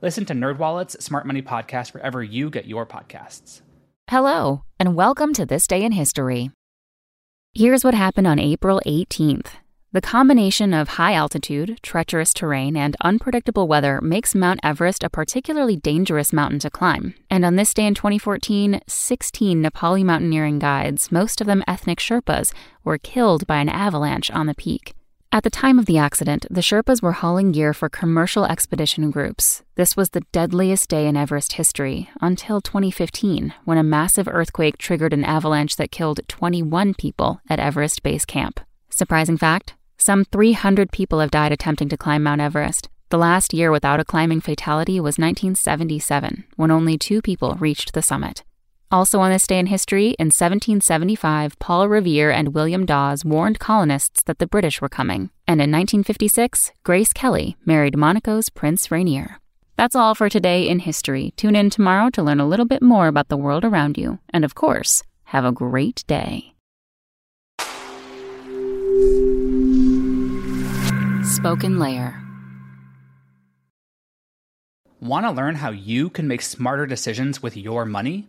Listen to NerdWallet's Smart Money Podcast wherever you get your podcasts. Hello, and welcome to This Day in History. Here's what happened on April 18th. The combination of high altitude, treacherous terrain, and unpredictable weather makes Mount Everest a particularly dangerous mountain to climb. And on this day in 2014, 16 Nepali mountaineering guides, most of them ethnic Sherpas, were killed by an avalanche on the peak. At the time of the accident, the Sherpas were hauling gear for commercial expedition groups. This was the deadliest day in Everest history until 2015, when a massive earthquake triggered an avalanche that killed 21 people at Everest Base Camp. Surprising fact some 300 people have died attempting to climb Mount Everest. The last year without a climbing fatality was 1977, when only two people reached the summit. Also on this day in history, in 1775, Paul Revere and William Dawes warned colonists that the British were coming. And in 1956, Grace Kelly married Monaco's Prince Rainier. That's all for today in history. Tune in tomorrow to learn a little bit more about the world around you. And of course, have a great day. Spoken Layer. Want to learn how you can make smarter decisions with your money?